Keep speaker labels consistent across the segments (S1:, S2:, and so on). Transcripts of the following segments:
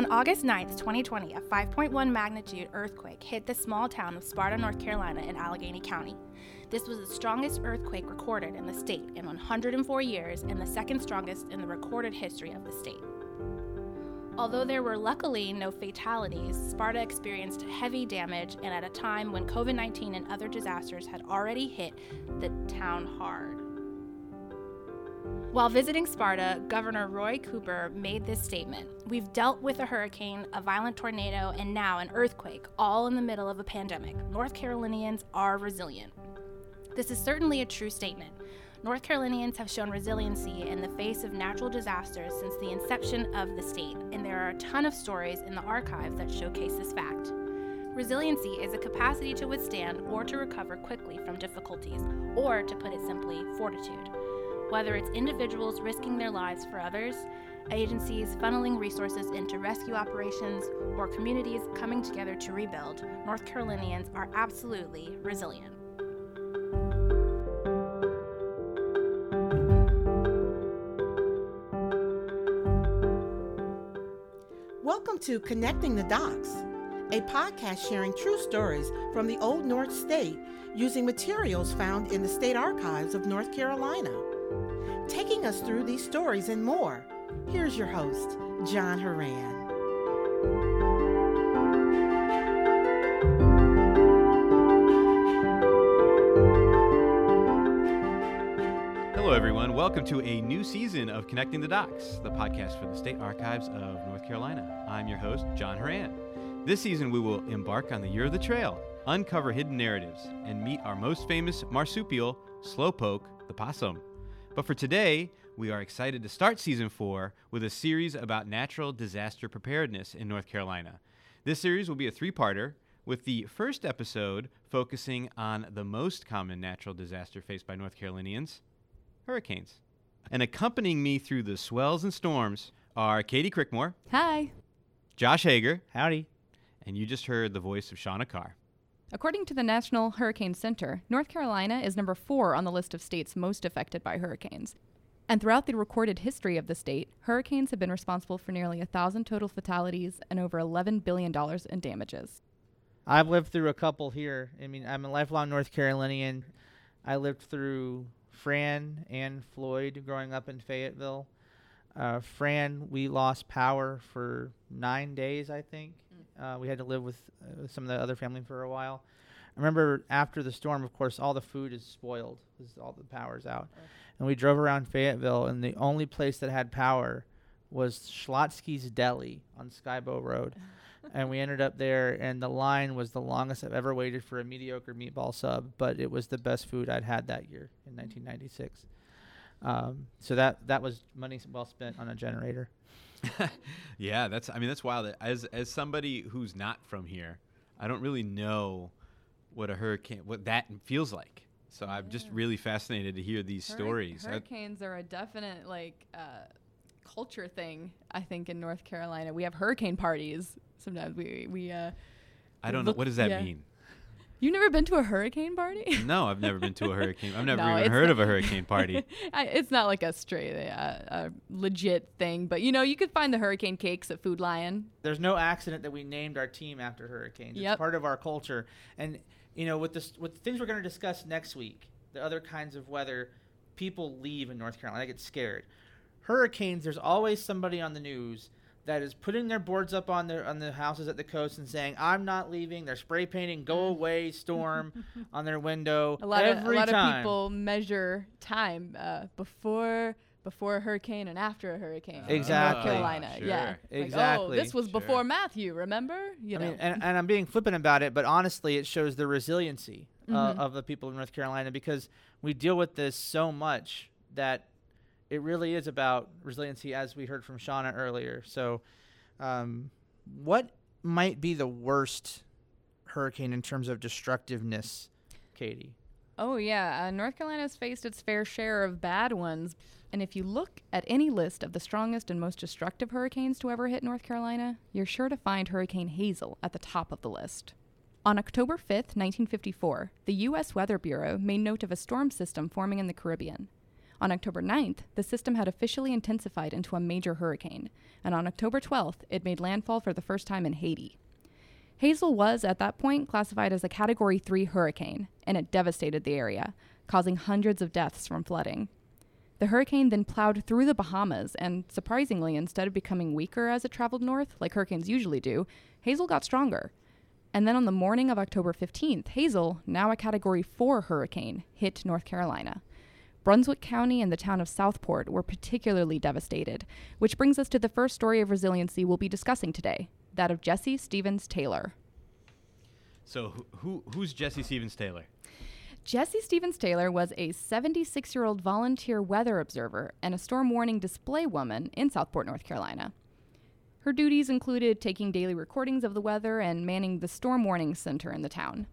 S1: On August 9th, 2020, a 5.1 magnitude earthquake hit the small town of Sparta, North Carolina in Alleghany County. This was the strongest earthquake recorded in the state in 104 years and the second strongest in the recorded history of the state. Although there were luckily no fatalities, Sparta experienced heavy damage and at a time when COVID 19 and other disasters had already hit the town hard. While visiting Sparta, Governor Roy Cooper made this statement We've dealt with a hurricane, a violent tornado, and now an earthquake, all in the middle of a pandemic. North Carolinians are resilient. This is certainly a true statement. North Carolinians have shown resiliency in the face of natural disasters since the inception of the state, and there are a ton of stories in the archives that showcase this fact. Resiliency is a capacity to withstand or to recover quickly from difficulties, or to put it simply, fortitude. Whether it's individuals risking their lives for others, agencies funneling resources into rescue operations, or communities coming together to rebuild, North Carolinians are absolutely resilient.
S2: Welcome to Connecting the Dots, a podcast sharing true stories from the Old North State using materials found in the State Archives of North Carolina. Taking us through these stories and more, here's your host, John Horan.
S3: Hello, everyone. Welcome to a new season of Connecting the Dots, the podcast for the State Archives of North Carolina. I'm your host, John Horan. This season, we will embark on the Year of the Trail, uncover hidden narratives, and meet our most famous marsupial, Slowpoke the possum. But for today, we are excited to start season four with a series about natural disaster preparedness in North Carolina. This series will be a three parter, with the first episode focusing on the most common natural disaster faced by North Carolinians hurricanes. And accompanying me through the swells and storms are Katie Crickmore,
S4: Hi.
S3: Josh Hager,
S5: Howdy.
S3: and you just heard the voice of Shauna Carr.
S4: According to the National Hurricane Center, North Carolina is number four on the list of states most affected by hurricanes. And throughout the recorded history of the state, hurricanes have been responsible for nearly a thousand total fatalities and over $11 billion in damages.
S5: I've lived through a couple here. I mean, I'm a lifelong North Carolinian. I lived through Fran and Floyd growing up in Fayetteville. Uh, Fran, we lost power for nine days, I think. Uh, we had to live with uh, some of the other family for a while. I remember after the storm, of course, all the food is spoiled because all the power's out. And we drove around Fayetteville, and the only place that had power was Schlotzsky's Deli on Skibo Road. and we ended up there, and the line was the longest I've ever waited for a mediocre meatball sub, but it was the best food I'd had that year in 1996. Um, so that that was money well spent on a generator.
S3: yeah, that's I mean that's wild. As as somebody who's not from here, I don't really know what a hurricane what that feels like. So I'm just really fascinated to hear these stories. I-
S4: Hurricanes are a definite like uh, culture thing. I think in North Carolina, we have hurricane parties. Sometimes we we. Uh,
S3: I don't know what does that
S4: yeah.
S3: mean.
S4: You've never been to a hurricane party?
S3: No, I've never been to a hurricane. I've never
S4: No,
S3: even heard
S4: not-
S3: of a hurricane party.
S4: I, it's not like a straight, uh, a legit thing, but you know, you could find the hurricane cakes at Food Lion.
S5: There's no accident that we named our team after hurricanes. It's
S4: Yep.
S5: part of our culture. And you know, with this with the things we're going to discuss next week, the other kinds of weather, people leave in North Carolina. I get scared. Hurricanes, there's always somebody on the news that is putting their boards up on their on the houses at the coast and saying, "I'm not leaving." They're spray painting "Go away, storm" on their window
S4: A lot
S5: every
S4: of a lot
S5: time.
S4: of people measure time uh, before before a hurricane and after a hurricane. in
S5: Exactly.
S4: North Carolina.
S3: Sure.
S4: Yeah. Like, oh, this was
S3: Sure.
S4: before Matthew. Remember? You
S5: I
S4: know.
S5: mean, and, and I'm being flippant about it, but honestly, it shows the resiliency uh,
S4: Mhm.
S5: of the people of North Carolina because we deal with this so much that it really is about resiliency, as we heard from Shauna earlier. So, um, what might be the worst hurricane in terms of destructiveness, Katie?
S4: Oh, yeah. Uh, North Carolina's faced its fair share of bad ones. And if you look at any list of the strongest and most destructive hurricanes to ever hit North Carolina, you're sure to find Hurricane Hazel at the top of the list. On October 5th, 1954, the U.S. Weather Bureau made note of a storm system forming in the Caribbean. On October 9th, the system had officially intensified into a major hurricane, and on October 12th, it made landfall for the first time in Haiti. Hazel was, at that point, classified as a Category 3 hurricane, and it devastated the area, causing hundreds of deaths from flooding. The hurricane then plowed through the Bahamas, and surprisingly, instead of becoming weaker as it traveled north, like hurricanes usually do, Hazel got stronger. And then on the morning of October 15th, Hazel, now a Category 4 hurricane, hit North Carolina. Brunswick County and the town of Southport were particularly devastated, which brings us to the first story of resiliency we'll be discussing today that of Jesse Stevens Taylor.
S3: So, who, who who's Jesse Stevens Taylor?
S4: Jesse Stevens Taylor was a 76 year old volunteer weather observer and a storm warning display woman in Southport, North Carolina. Her duties included taking daily recordings of the weather and manning the storm warning center in the town.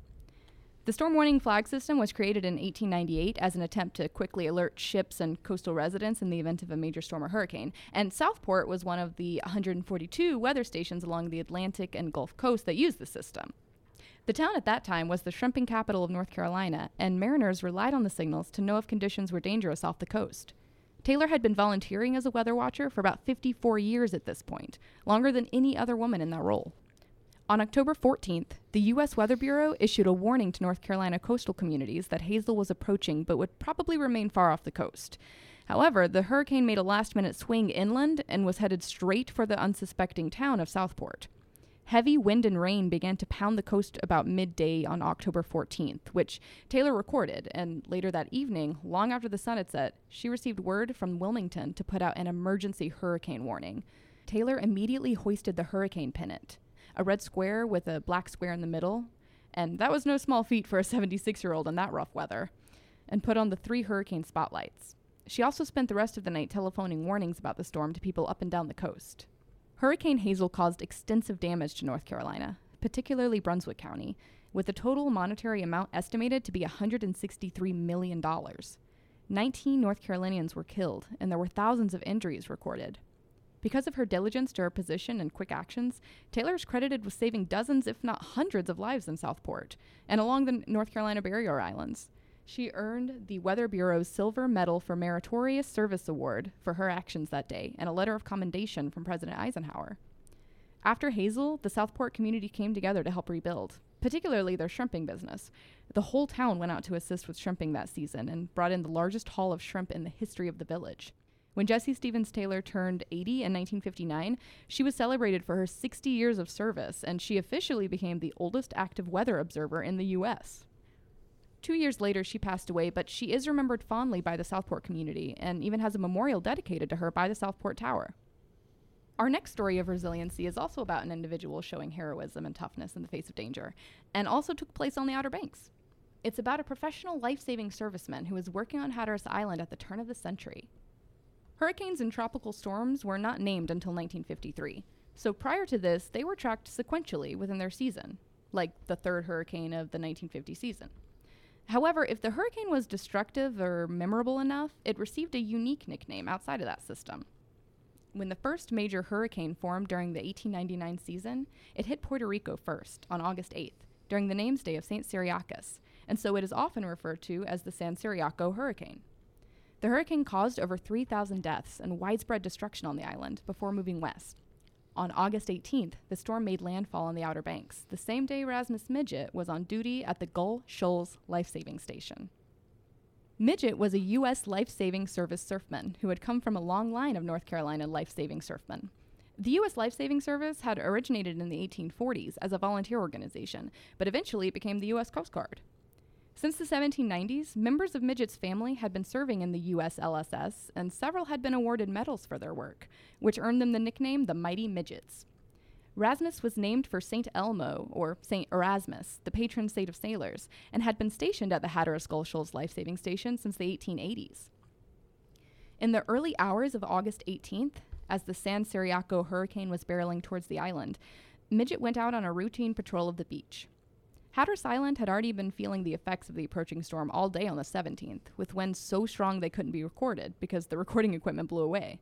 S4: The storm warning flag system was created in 1898 as an attempt to quickly alert ships and coastal residents in the event of a major storm or hurricane, and Southport was one of the 142 weather stations along the Atlantic and Gulf Coast that used the system. The town at that time was the shrimping capital of North Carolina, and mariners relied on the signals to know if conditions were dangerous off the coast. Taylor had been volunteering as a weather watcher for about 54 years at this point, longer than any other woman in that role. On October 14th, the U.S. Weather Bureau issued a warning to North Carolina coastal communities that Hazel was approaching but would probably remain far off the coast. However, the hurricane made a last minute swing inland and was headed straight for the unsuspecting town of Southport. Heavy wind and rain began to pound the coast about midday on October 14th, which Taylor recorded, and later that evening, long after the sun had set, she received word from Wilmington to put out an emergency hurricane warning. Taylor immediately hoisted the hurricane pennant, a red square with a black square in the middle, and that was no small feat for a 76 year old in that rough weather, and put on the three hurricane spotlights. She also spent the rest of the night telephoning warnings about the storm to people up and down the coast. Hurricane Hazel caused extensive damage to North Carolina, particularly Brunswick County, with a total monetary amount estimated to be $163 million. 19 North Carolinians were killed, and there were thousands of injuries recorded. Because of her diligence to her position and quick actions, Taylor is credited with saving dozens, if not hundreds, of lives in Southport and along the North Carolina barrier islands. She earned the Weather Bureau's Silver Medal for Meritorious Service Award for her actions that day and a letter of commendation from President Eisenhower. After Hazel, the Southport community came together to help rebuild, particularly their shrimping business. The whole town went out to assist with shrimping that season and brought in the largest haul of shrimp in the history of the village. When Jesse Stevens Taylor turned 80 in 1959, she was celebrated for her 60 years of service, and she officially became the oldest active weather observer in the U.S. Two years later, she passed away, but she is remembered fondly by the Southport community and even has a memorial dedicated to her by the Southport Tower. Our next story of resiliency is also about an individual showing heroism and toughness in the face of danger, and also took place on the Outer Banks. It's about a professional life saving serviceman who was working on Hatteras Island at the turn of the century. Hurricanes and tropical storms were not named until 1953, so prior to this, they were tracked sequentially within their season, like the third hurricane of the 1950 season. However, if the hurricane was destructive or memorable enough, it received a unique nickname outside of that system. When the first major hurricane formed during the 1899 season, it hit Puerto Rico first, on August 8th, during the name's day of St. Cyriacus, and so it is often referred to as the San Ciriaco hurricane. The hurricane caused over 3,000 deaths and widespread destruction on the island before moving west. On August 18th, the storm made landfall on the Outer Banks, the same day Rasmus Midgett was on duty at the Gull Shoals Lifesaving Station. Midgett was a U.S. life saving service surfman who had come from a long line of North Carolina lifesaving surfmen. The U.S. Lifesaving Service had originated in the 1840s as a volunteer organization, but eventually became the U.S. Coast Guard. Since the 1790s, members of Midgett's family had been serving in the USLSS, and several had been awarded medals for their work, which earned them the nickname the Mighty Midgetts. Rasmus was named for St. Elmo, or St. Erasmus, the patron saint of sailors, and had been stationed at the Hatteras Gull Shoals Life Saving Station since the 1880s. In the early hours of August 18th, as the San Ciriaco hurricane was barreling towards the island, Midgett went out on a routine patrol of the beach. Hatteras Island had already been feeling the effects of the approaching storm all day on the 17th, with winds so strong they couldn't be recorded because the recording equipment blew away.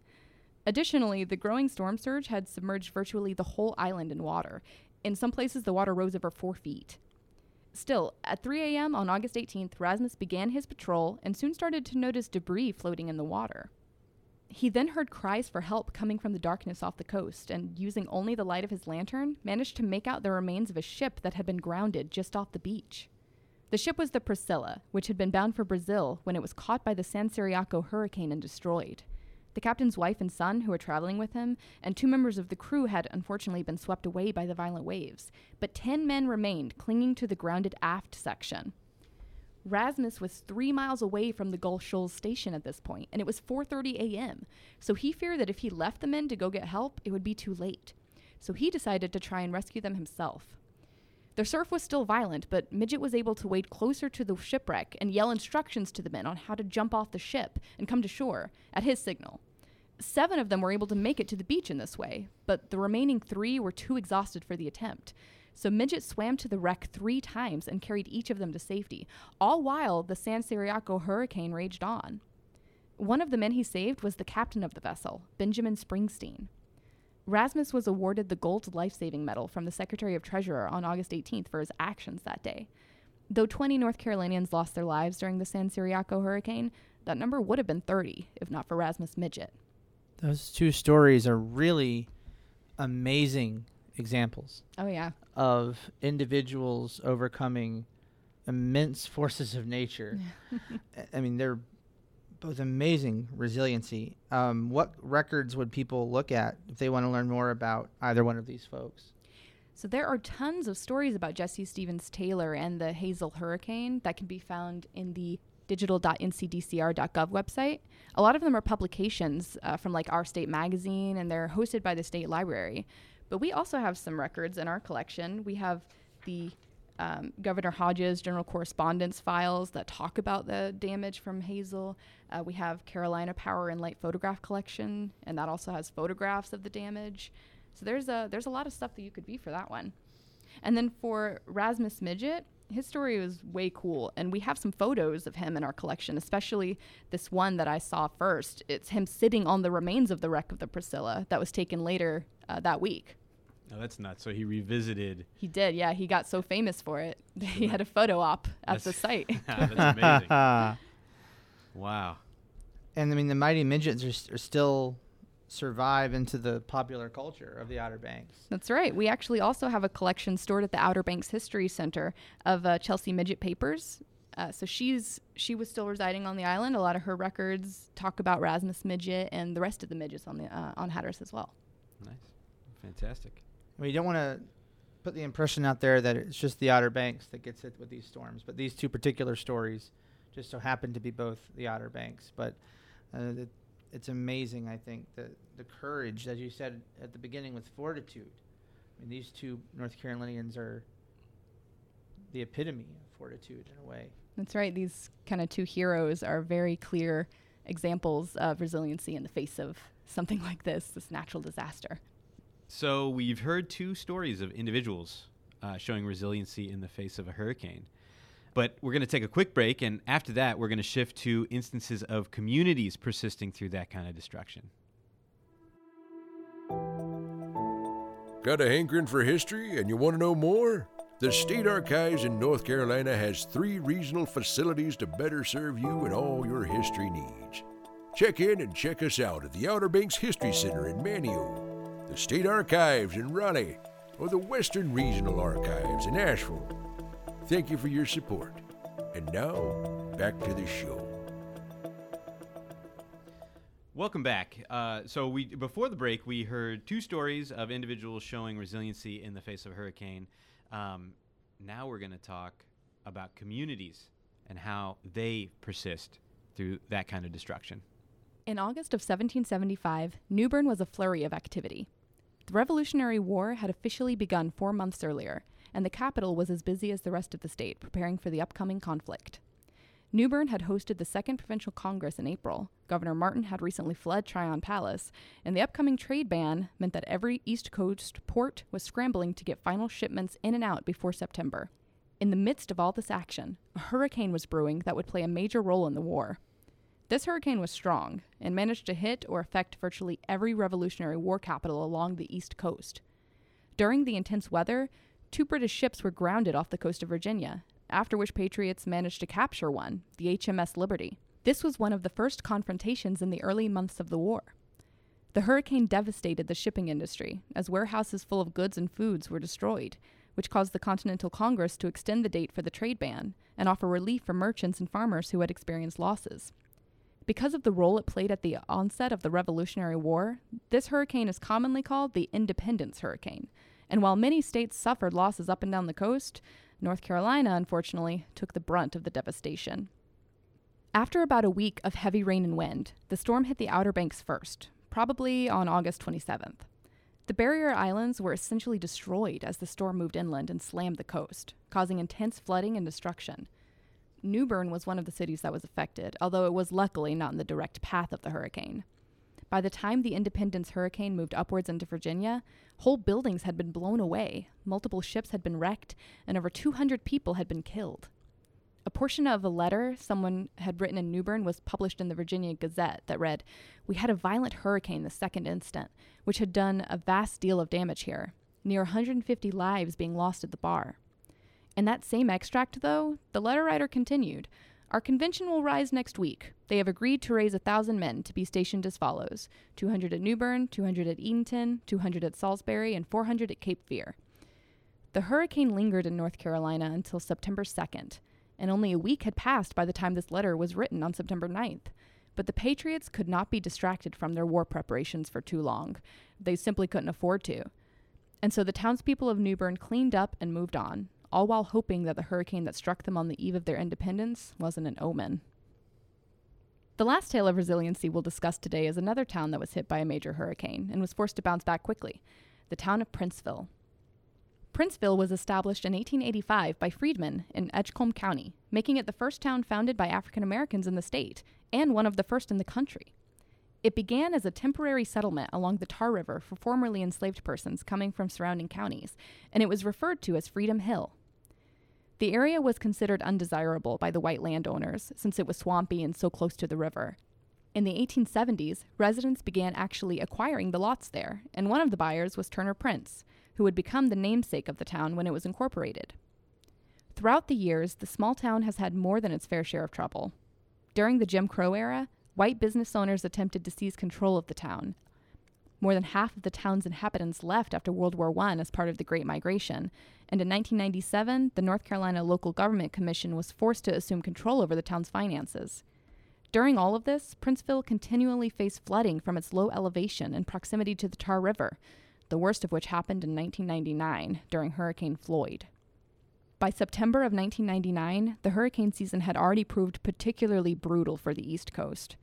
S4: Additionally, the growing storm surge had submerged virtually the whole island in water. In some places, the water rose over four feet. Still, at 3 a.m. on August 18th, Rasmus began his patrol and soon started to notice debris floating in the water. He then heard cries for help coming from the darkness off the coast, and using only the light of his lantern, managed to make out the remains of a ship that had been grounded just off the beach. The ship was the Priscilla, which had been bound for Brazil when it was caught by the San Ciriaco hurricane and destroyed. The captain's wife and son, who were traveling with him, and two members of the crew had unfortunately been swept away by the violent waves, but 10 men remained clinging to the grounded aft section. Rasmus was 3 miles away from the Gull Shoals station at this point, and it was 4:30 a.m. So he feared that if he left the men to go get help, it would be too late. So he decided to try and rescue them himself. The surf was still violent, but Midgett was able to wade closer to the shipwreck and yell instructions to the men on how to jump off the ship and come to shore at his signal. Seven of them were able to make it to the beach in this way, but the remaining three were too exhausted for the attempt. So Midgett swam to the wreck three times and carried each of them to safety, all while the San Ciriaco hurricane raged on. One of the men he saved was the captain of the vessel, Benjamin Springsteen. Rasmus was awarded the Gold Life Saving Medal from the Secretary of Treasurer on August 18th for his actions that day. Though 20 North Carolinians lost their lives during the San Ciriaco hurricane, that number would have been 30 if not for Rasmus Midgett.
S5: Those two stories are really amazing examples
S4: Oh, yeah.
S5: of individuals overcoming immense forces of nature. I- mean, they're both amazing resiliency. Um, what records would people look at if they want to learn more about either one of these folks?
S4: So there are tons of stories about Jesse Stevens Taylor and the Hazel hurricane that can be found in the digital.ncdcr.gov website. A lot of them are publications uh, from like our state magazine and they're hosted by the state library. But we also have some records in our collection. We have the um, Governor Hodges general correspondence files that talk about the damage from Hazel. Uh, we have Carolina Power and Light photograph collection, and that also has photographs of the damage. So there's a there's a lot of stuff that you could be for that one. And then for Rasmus Midgett, his story was way cool, and we have some photos of him in our collection, especially this one that I saw first. It's him sitting on the remains of the wreck of the Priscilla that was taken later uh, that week.
S3: No, that's nuts. So he revisited.
S4: He did, yeah. He got so famous for it. he had a photo op at the site.
S3: that's amazing. wow.
S5: And I mean, the mighty midgetts are, are still survive into the popular culture of the Outer Banks.
S4: That's right. We actually also have a collection stored at the Outer Banks History Center of uh, Chelsea Midgett papers. Uh, so she's she was still residing on the island. A lot of her records talk about Rasmus Midgett and the rest of the midgetts on the uh, on Hatteras as well.
S3: Nice. Fantastic.
S5: Well, you don't want to put the impression out there that it's just the Outer Banks that gets hit with these storms, but these two particular stories just so happen to be both the Outer Banks. But uh, it, it's amazing, I think, the the courage, as you said at the beginning, with fortitude. I mean, these two North Carolinians are the epitome of fortitude in a way.
S4: That's right. These kind of two heroes are very clear examples of resiliency in the face of something like this, this natural disaster.
S3: So we've heard two stories of individuals uh, showing resiliency in the face of a hurricane. But we're going to take a quick break, and after that, we're going to shift to instances of communities persisting through that kind of destruction.
S6: Got a hankering for history and you want to know more? The State Archives in North Carolina has three regional facilities to better serve you and all your history needs. Check in and check us out at the Outer Banks History Center in Manteo, the State Archives in Raleigh, or the Western Regional Archives in Asheville. Thank you for your support. And now, back to the show.
S3: Welcome back. Uh, so we before the break, we heard two stories of individuals showing resiliency in the face of a hurricane. Um, now we're going to talk about communities and how they persist through that kind of destruction.
S4: In August of 1775, New Bern was a flurry of activity. The Revolutionary War had officially begun four months earlier, and the capital was as busy as the rest of the state preparing for the upcoming conflict. New Bern had hosted the Second Provincial Congress in April. Governor Martin had recently fled Tryon Palace, and the upcoming trade ban meant that every East Coast port was scrambling to get final shipments in and out before September. In the midst of all this action, a hurricane was brewing that would play a major role in the war. This hurricane was strong and managed to hit or affect virtually every Revolutionary War capital along the East Coast. During the intense weather, Two British ships were grounded off the coast of Virginia, after which Patriots managed to capture one, the HMS Liberty. This was one of the first confrontations in the early months of the war. The hurricane devastated the shipping industry, as warehouses full of goods and foods were destroyed, which caused the Continental Congress to extend the date for the trade ban and offer relief for merchants and farmers who had experienced losses. Because of the role it played at the onset of the Revolutionary War, this hurricane is commonly called the Independence Hurricane. And while many states suffered losses up and down the coast, North Carolina, unfortunately, took the brunt of the devastation. After about a week of heavy rain and wind, the storm hit the Outer Banks first, probably on August 27th. The barrier islands were essentially destroyed as the storm moved inland and slammed the coast, causing intense flooding and destruction. New Bern was one of the cities that was affected, although it was luckily not in the direct path of the hurricane. By the time the Independence hurricane moved upwards into Virginia, whole buildings had been blown away, multiple ships had been wrecked, and over 200 people had been killed. A portion of a letter someone had written in New Bern was published in the Virginia Gazette that read, We had a violent hurricane the second instant, which had done a vast deal of damage here, near 150 lives being lost at the bar. In that same extract, though, the letter writer continued, Our convention will rise next week. They have agreed to raise a thousand men to be stationed as follows 200 at New Bern, 200 at Edenton, 200 at Salisbury, and 400 at Cape Fear. The hurricane lingered in North Carolina until September 2nd and only a week had passed by the time this letter was written on September 9th. But the Patriots could not be distracted from their war preparations for too long. They simply couldn't afford to. And so the townspeople of New Bern cleaned up and moved on, all while hoping that the hurricane that struck them on the eve of their independence wasn't an omen. The last tale of resiliency we'll discuss today is another town that was hit by a major hurricane and was forced to bounce back quickly the town of Princeville. Princeville was established in 1885 by freedmen in Edgecombe County, making it the first town founded by African Americans in the state and one of the first in the country. It began as a temporary settlement along the Tar River for formerly enslaved persons coming from surrounding counties, and it was referred to as Freedom Hill. The area was considered undesirable by the white landowners since it was swampy and so close to the river. In the 1870s, residents began actually acquiring the lots there, and one of the buyers was Turner Prince, who would become the namesake of the town when it was incorporated. Throughout the years, the small town has had more than its fair share of trouble. During the Jim Crow era, white business owners attempted to seize control of the town. More than half of the town's inhabitants left after World War I as part of the Great Migration, and in 1997, the North Carolina Local Government Commission was forced to assume control over the town's finances. During all of this, Princeville continually faced flooding from its low elevation and proximity to the Tar River, the worst of which happened in 1999 during Hurricane Floyd. By September of 1999, the hurricane season had already proved particularly brutal for the East Coast.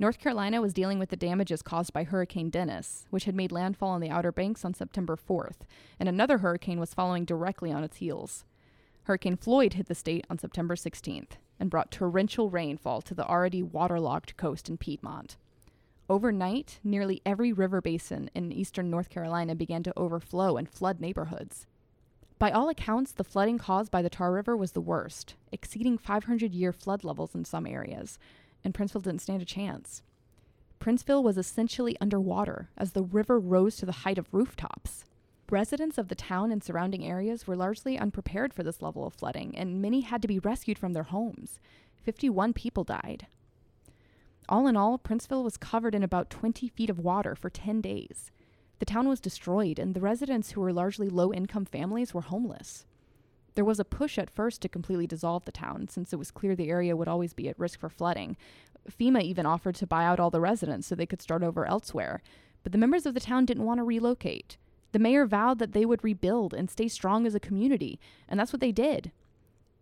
S4: North Carolina was dealing with the damages caused by Hurricane Dennis, which had made landfall on the Outer Banks on September 4th, and another hurricane was following directly on its heels. Hurricane Floyd hit the state on September 16th and brought torrential rainfall to the already waterlogged coast in Piedmont. Overnight, nearly every river basin in eastern North Carolina began to overflow and flood neighborhoods. By all accounts, the flooding caused by the Tar River was the worst, exceeding 500 year flood levels in some areas, and Princeville didn't stand a chance. Princeville was essentially underwater as the river rose to the height of rooftops. Residents of the town and surrounding areas were largely unprepared for this level of flooding, and many had to be rescued from their homes. 51 people died. All in all, Princeville was covered in about 20 feet of water for 10 days. The town was destroyed, and the residents, who were largely low income families, were homeless. There was a push at first to completely dissolve the town, since it was clear the area would always be at risk for flooding. FEMA even offered to buy out all the residents so they could start over elsewhere, but the members of the town didn't want to relocate. The mayor vowed that they would rebuild and stay strong as a community, and that's what they did.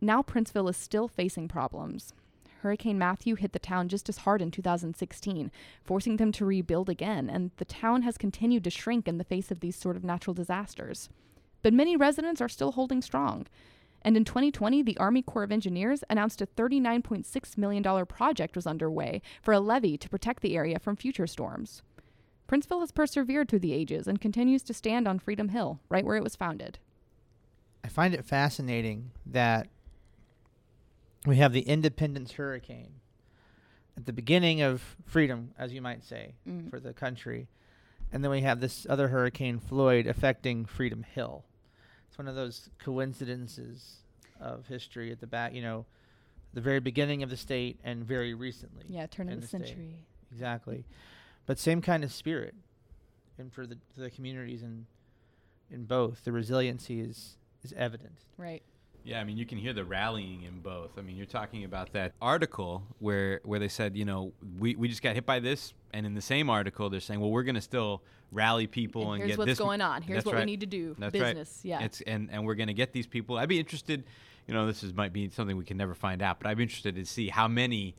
S4: Now Princeville is still facing problems. Hurricane Matthew hit the town just as hard in 2016, forcing them to rebuild again, and the town has continued to shrink in the face of these sort of natural disasters. But many residents are still holding strong. And in 2020, the Army Corps of Engineers announced a $39.6 million project was underway for a levee to protect the area from future storms. Princeville has persevered through the ages and continues to stand on Freedom Hill, right where it was founded.
S5: I find it fascinating that we have the Independence Hurricane at the beginning of freedom, as you might say,
S4: Mm.
S5: for the country. And then we have this other hurricane, Floyd, affecting Freedom Hill. It's one of those coincidences of history at the back, you know, the very beginning of the state and very recently.
S4: Yeah, turn of the,
S5: state.
S4: century.
S5: Exactly. But same kind of spirit. And for the the communities in in both, the resiliency is is evident.
S4: Right.
S3: Yeah, I mean, you can hear the rallying in both. I mean, you're talking about that article where where they said, you know, we, we just got hit by this, and in the same article, they're saying, well, we're going to still rally people
S4: And
S3: and,
S4: here's what's
S3: this.
S4: going on. Here's
S3: That's
S4: what we need to do.
S3: That's right.
S4: Business. Yeah.
S3: It's and and we're going to get these people. I'd be interested. You know, this is might be something we can never find out, but I'd be interested to see how many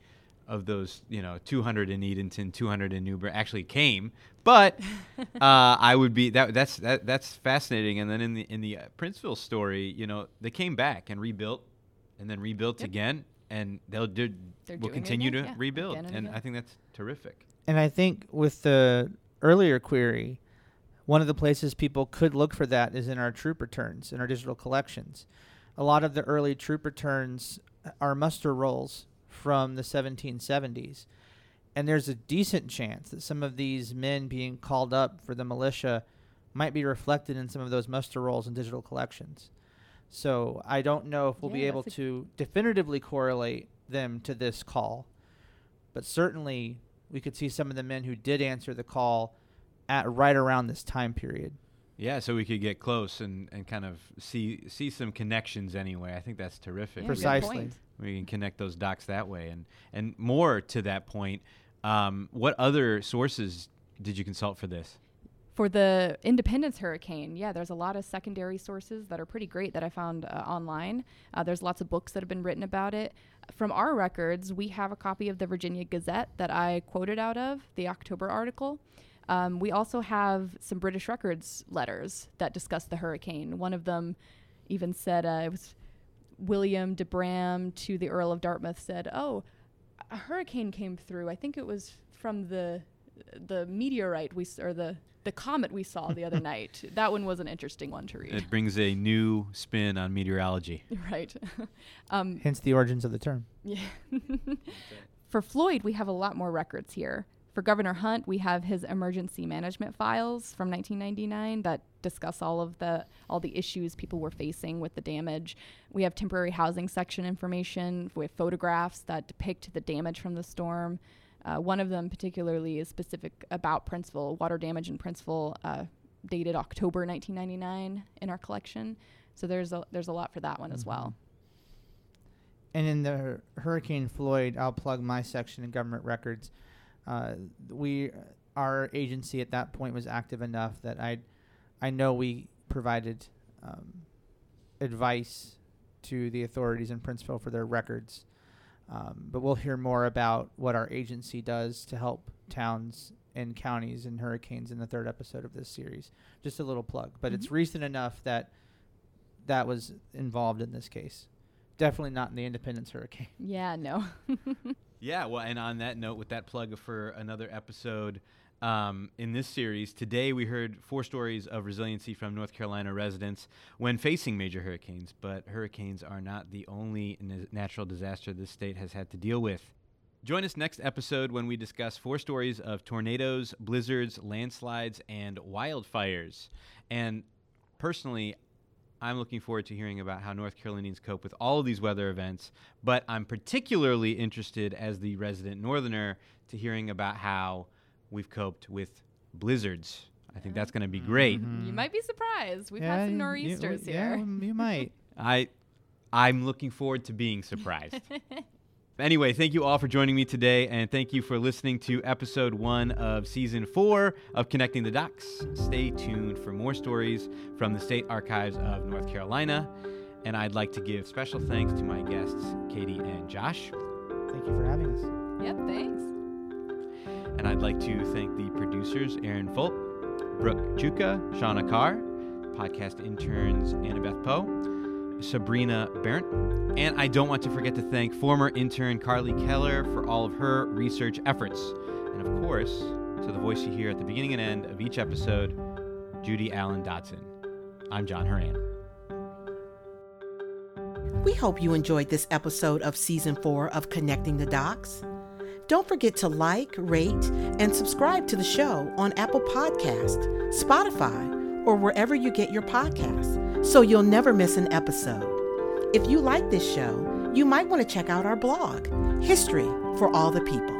S3: of those, you know, 200 in Edenton, 200 in New Bern actually came. But uh, I would be that that's that that's fascinating. And then in the in the uh, Princeville story, you know, they came back and rebuilt, and then rebuilt
S4: Yep.
S3: again, and they'll do,
S4: They're
S3: will
S4: doing it
S3: continue
S4: again,
S3: to
S4: yeah,
S3: rebuild,
S4: again and
S3: and
S4: again.
S3: I think that's terrific.
S5: And I think with the earlier query, one of the places people could look for that is in our troop returns, in our digital collections. A lot of the early troop returns are muster rolls from the 1770s. And there's a decent chance that some of these men being called up for the militia might be reflected in some of those muster rolls and digital collections. So I don't know if we'll be able to definitively correlate them to this call, but certainly we could see some of the men who did answer the call at right around this time period.
S3: Yeah, so we could get close and, and kind of see see some connections anyway. I think that's terrific.
S4: Yeah,
S5: Precisely.
S3: we can connect those dots that way and and more to that point um, what other sources did you consult for this
S4: For the Independence hurricane, yeah, there's a lot of secondary sources that are pretty great that I found uh, online. Uh, there's lots of books that have been written about it. From our records, we have a copy of the Virginia Gazette that I quoted out of, the October article. Um, we also have some British records letters that discuss the hurricane. One of them even said uh, it was William de Brahm to the Earl of Dartmouth said, "Oh, a hurricane came through. I think it was from the the meteorite we s- or the the comet we saw the other night. That one was an interesting one to read.
S3: it brings a new spin on meteorology
S4: right. um,
S5: Hence the origins of the term.
S4: yeah. For Floyd, we have a lot more records here. For Governor Hunt, we have his emergency management files from 1999 that discuss all of the all the issues people were facing with the damage. We have temporary housing section information with photographs that depict the damage from the storm. Uh, one of them particularly is specific about Princeville, water damage in Princeville, uh, dated October 1999 in our collection. So there's a there's a lot for that one as well.
S5: And in the Hurricane Floyd, I'll plug my section in government records. Uh, we, our agency at that point was active enough that I, I know we provided um, advice to the authorities in Princeville for their records. Um, but we'll hear more about what our agency does to help towns and counties and hurricanes in the third episode of this series. Just a little plug, but it's
S4: Mhm.
S5: recent enough that that was involved in this case. Definitely not in the Independence hurricane.
S4: Yeah, no.
S3: yeah well and on that note with that plug for another episode um, in this series today we heard four stories of resiliency from north carolina residents when facing major hurricanes but hurricanes are not the only natural disaster this state has had to deal with Join us next episode when we discuss four stories of tornadoes, blizzards, landslides, and wildfires. And personally, I'm looking forward to hearing about how North Carolinians cope with all of these weather events, but I'm particularly interested as the resident northerner to hearing about how we've coped with blizzards. I think that's going to be great.
S5: Mhm.
S4: You might be surprised. We've
S5: Yeah,
S4: had some nor'easters
S5: you,
S4: here.
S5: Yeah, you might.
S3: I I'm looking forward to being surprised. Anyway, thank you all for joining me today, and thank you for listening to episode one of season four of Connecting the Dots. Stay tuned for more stories from the State Archives of North Carolina. And I'd like to give special thanks to my guests, Katie and Josh.
S5: Thank you for having us.
S4: yep, thanks.
S3: And I'd like to thank the producers, Aaron Fulp, Brooke Juka, Shauna Carr, podcast interns, Annabeth Poe, Sabrina Barrett. And I don't want to forget to thank former intern Carly Keller for all of her research efforts. And of course, to the voice you hear at the beginning and end of each episode, Judy Allen Dotson. I'm John Horan.
S2: We hope you enjoyed this episode of season four of Connecting the Dots. Don't forget to like, rate, and subscribe to the show on Apple Podcast, Spotify, or wherever you get your podcasts so you'll never miss an episode. If you like this show, you might want to check out our blog, History for All the People.